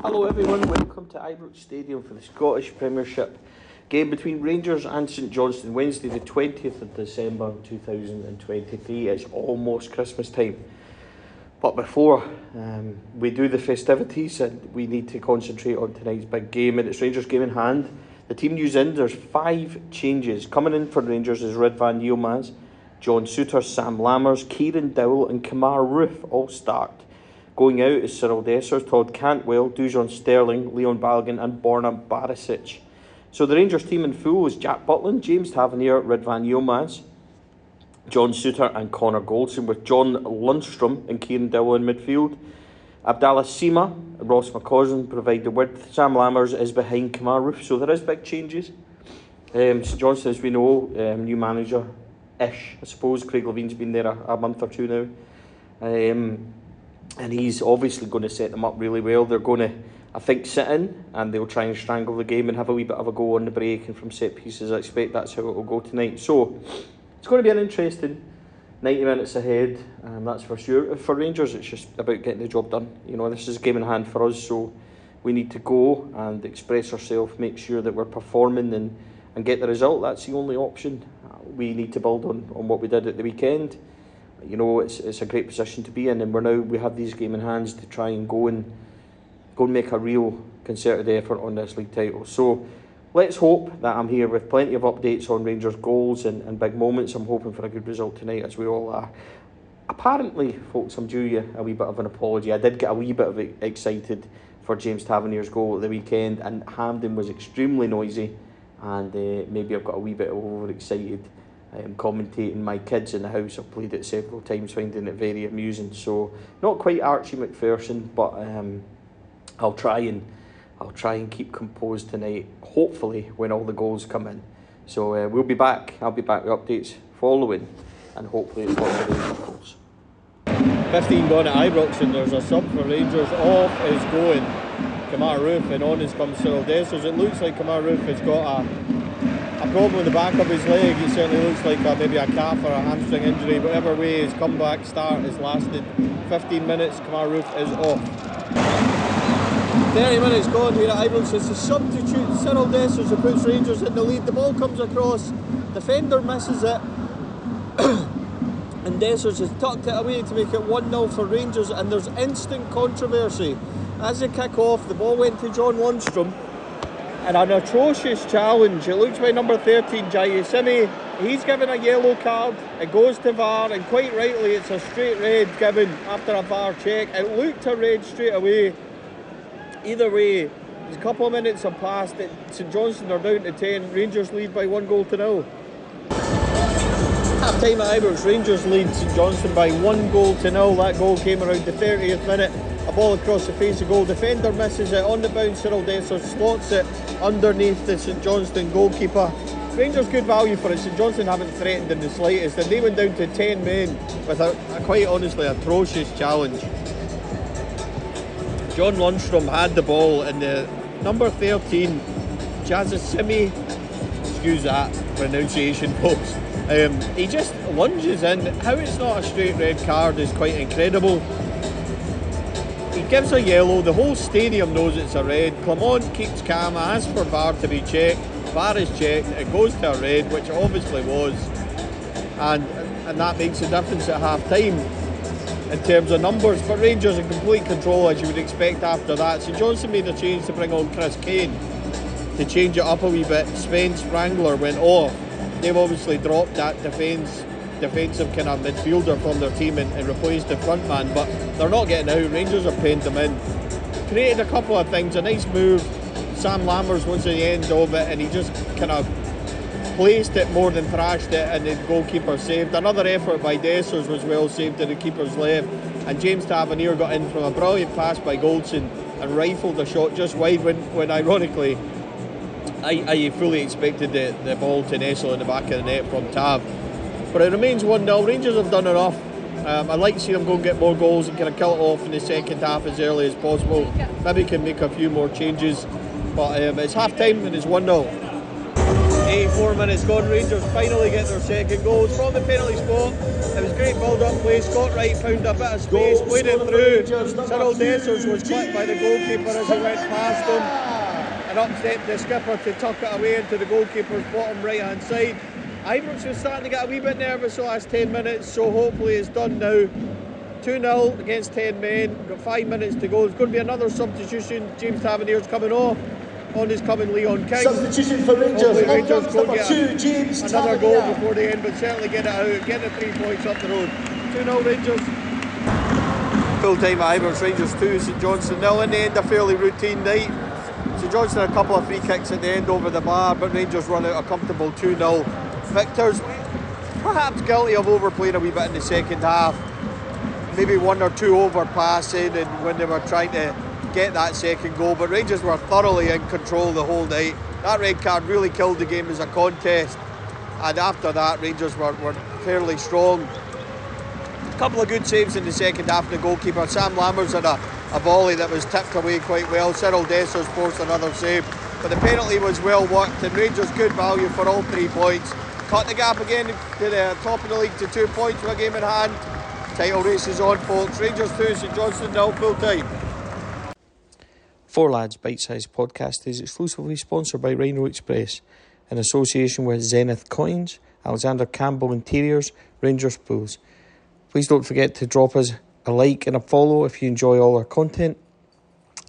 Hello everyone, welcome to Ibrox Stadium for the Scottish Premiership game between Rangers and St Johnstone Wednesday the 20th of December 2023. It's almost Christmas time. But before um, we do the festivities and we need to concentrate on tonight's big game and it's Rangers game in hand. The team news in, there's five changes. Coming in for Rangers is Ridvan Yilmaz, John Souttar, Sam Lammers, Kieran Dowell and Kemar Roofe all start. Going out is Cyriel Dessers, Todd Cantwell, Dujon Sterling, Leon Balogun and Borna Barisic. So the Rangers team in full is Jack Butland, James Tavernier, Ridvan Yilmaz, John Souttar, and Connor Goldson with John Lundstram and Kieran Dowell in midfield. Abdallah Sima, Ross McCausland provide the width. Sam Lammers is behind Kemar Roofe, so there is big changes. Um, St Johnstone, as we know, um, new manager ish, I suppose. Craig Levein's been there a, a month or two now. Um, and he's obviously going to set them up really well. They're going to, I think, sit in and they'll try and strangle the game and have a wee bit of a go on the break and from set pieces. I expect that's how it will go tonight. So it's going to be an interesting 90 minutes ahead, and that's for sure. For Rangers, it's just about getting the job done. You know, this is a game in hand for us, so we need to go and express ourselves, make sure that we're performing and, and get the result. That's the only option. We need to build on, on what we did at the weekend you know, it's, it's a great position to be in, and we're now we have these game in hands to try and go and go and make a real concerted effort on this league title. So let's hope that I'm here with plenty of updates on Rangers goals and, and big moments. I'm hoping for a good result tonight, as we all are. Apparently, folks, I'm due you a wee bit of an apology. I did get a wee bit of excited for James Tavernier's goal at the weekend, and Hampden was extremely noisy, and uh, maybe I've got a wee bit overexcited um, commentating. My kids in the house have played it several times, finding it very amusing. So not quite Archie Macpherson, but um, I'll try and I'll try and keep composed tonight. Hopefully, when all the goals come in. So uh, we'll be back. I'll be back with updates following, and hopefully it's of Rangers goals. 15 gone at Ibrox and there's a sub for Rangers. Off is going Kemar Roofe and on is comes Cyriel Dessers. It looks like Kemar Roofe has got a problem with the back of his leg. It certainly looks like a, maybe a calf or a hamstring injury. Whatever way his comeback start has lasted 15 minutes. Kemar Roofe is off. 30 minutes gone here at Ibrox. It's a substitute. Cyriel Dessers who puts Rangers in the lead. The ball comes across. Defender misses it. and Dessers has tucked it away to make it 1 0 for Rangers. And there's instant controversy. As they kick off, the ball went to John Lundstram and an atrocious challenge. It looks by number 13, Jaiyesimi. He's given a yellow card. It goes to VAR, and quite rightly, it's a straight red given after a VAR check. It looked a red straight away. Either way, a couple of minutes have passed. St Johnstone are down to 10. Rangers lead by one goal to nil. Half time at Ibrox, Rangers lead St Johnstone by one goal to nil. That goal came around the 30th minute. A ball across the face of goal. Defender misses it on the bounce. Cyriel Dessers slots it underneath the St Johnstone goalkeeper. Rangers good value for it. St Johnstone haven't threatened in the slightest, and they went down to 10 men with a, a quite honestly atrocious challenge. John Lundstram had the ball, and the number 13, Jazasimi, excuse that pronunciation, folks. Um, he just lunges in. How it's not a straight red card is quite incredible. He gives a yellow, the whole stadium knows it's a red. Clement keeps calm, asks for VAR to be checked. VAR is checked, it goes to a red, which obviously was. And and that makes a difference at half time in terms of numbers. But Rangers in complete control as you would expect after that. St Johnstone made a change to bring on Chris Kane to change it up a wee bit. Sven Sprangler went off. They've obviously dropped that defence defensive kind of midfielder from their team and, and replaced the front man, but they're not getting out. Rangers are paying them in. Created a couple of things, a nice move. Sam Lammers was at the end of it, and he just kind of placed it more than thrashed it, and the goalkeeper saved. Another effort by Dessers was well saved to the keeper's left, and James Tavernier got in from a brilliant pass by Goldson and rifled a shot just wide when, when ironically, I, I fully expected the, the ball to nestle in the back of the net from Tav. But it remains 1 0. Rangers have done enough. Um, I'd like to see them go and get more goals and kind of kill it off in the second half as early as possible. Maybe can make a few more changes. But um, it's half time and it's 1 0. 84 minutes gone. Rangers finally get their second goals from the penalty spot. It was great build-up play. Scott Wright found a bit of space, played it through. Cyriel Dessers was clipped by the goalkeeper as he went past him. And up stepped the skipper to tuck it away into the goalkeeper's bottom right-hand side. Ibrox was starting to get a wee bit nervous the last 10 minutes, so hopefully it's done now. 2 0 against 10 men, got 5 minutes to go. It's going to be another substitution. James Tavernier's coming off. On is coming Leon King. Substitution for Rangers. Hopefully Rangers go number get two, a- James another Tavernier. goal before the end, but certainly get it out, get the three points up the road. 2 0 Rangers. Full time at Ibrox Rangers 2, St Johnstone nil. In the end, a fairly routine night. St Johnstone a couple of free kicks at the end over the bar, but Rangers run out a comfortable 2 0 victors. Perhaps guilty of overplaying a wee bit in the second half. Maybe one or two overpassing and when they were trying to get that second goal, but Rangers were thoroughly in control the whole night. That red card really killed the game as a contest, and after that, Rangers were, were fairly strong. A couple of good saves in the second half. The goalkeeper Sam Lammers had a, a volley that was tipped away quite well. Cyriel Dessers forced another save, but the penalty was well worked, and Rangers good value for all three points. Cut the gap again to the top of the league to two points with a game in hand. Title race is on, folks. Rangers two, St Johnstone nil, full time. Four Lads Bite Size Podcast is exclusively sponsored by Rhino Express in association with Zenith Coins, Alexander Campbell Interiors, Rangers Pools. Please don't forget to drop us a like and a follow if you enjoy all our content.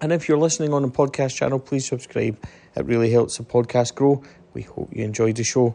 And if you're listening on the podcast channel, please subscribe. It really helps the podcast grow. We hope you enjoyed the show.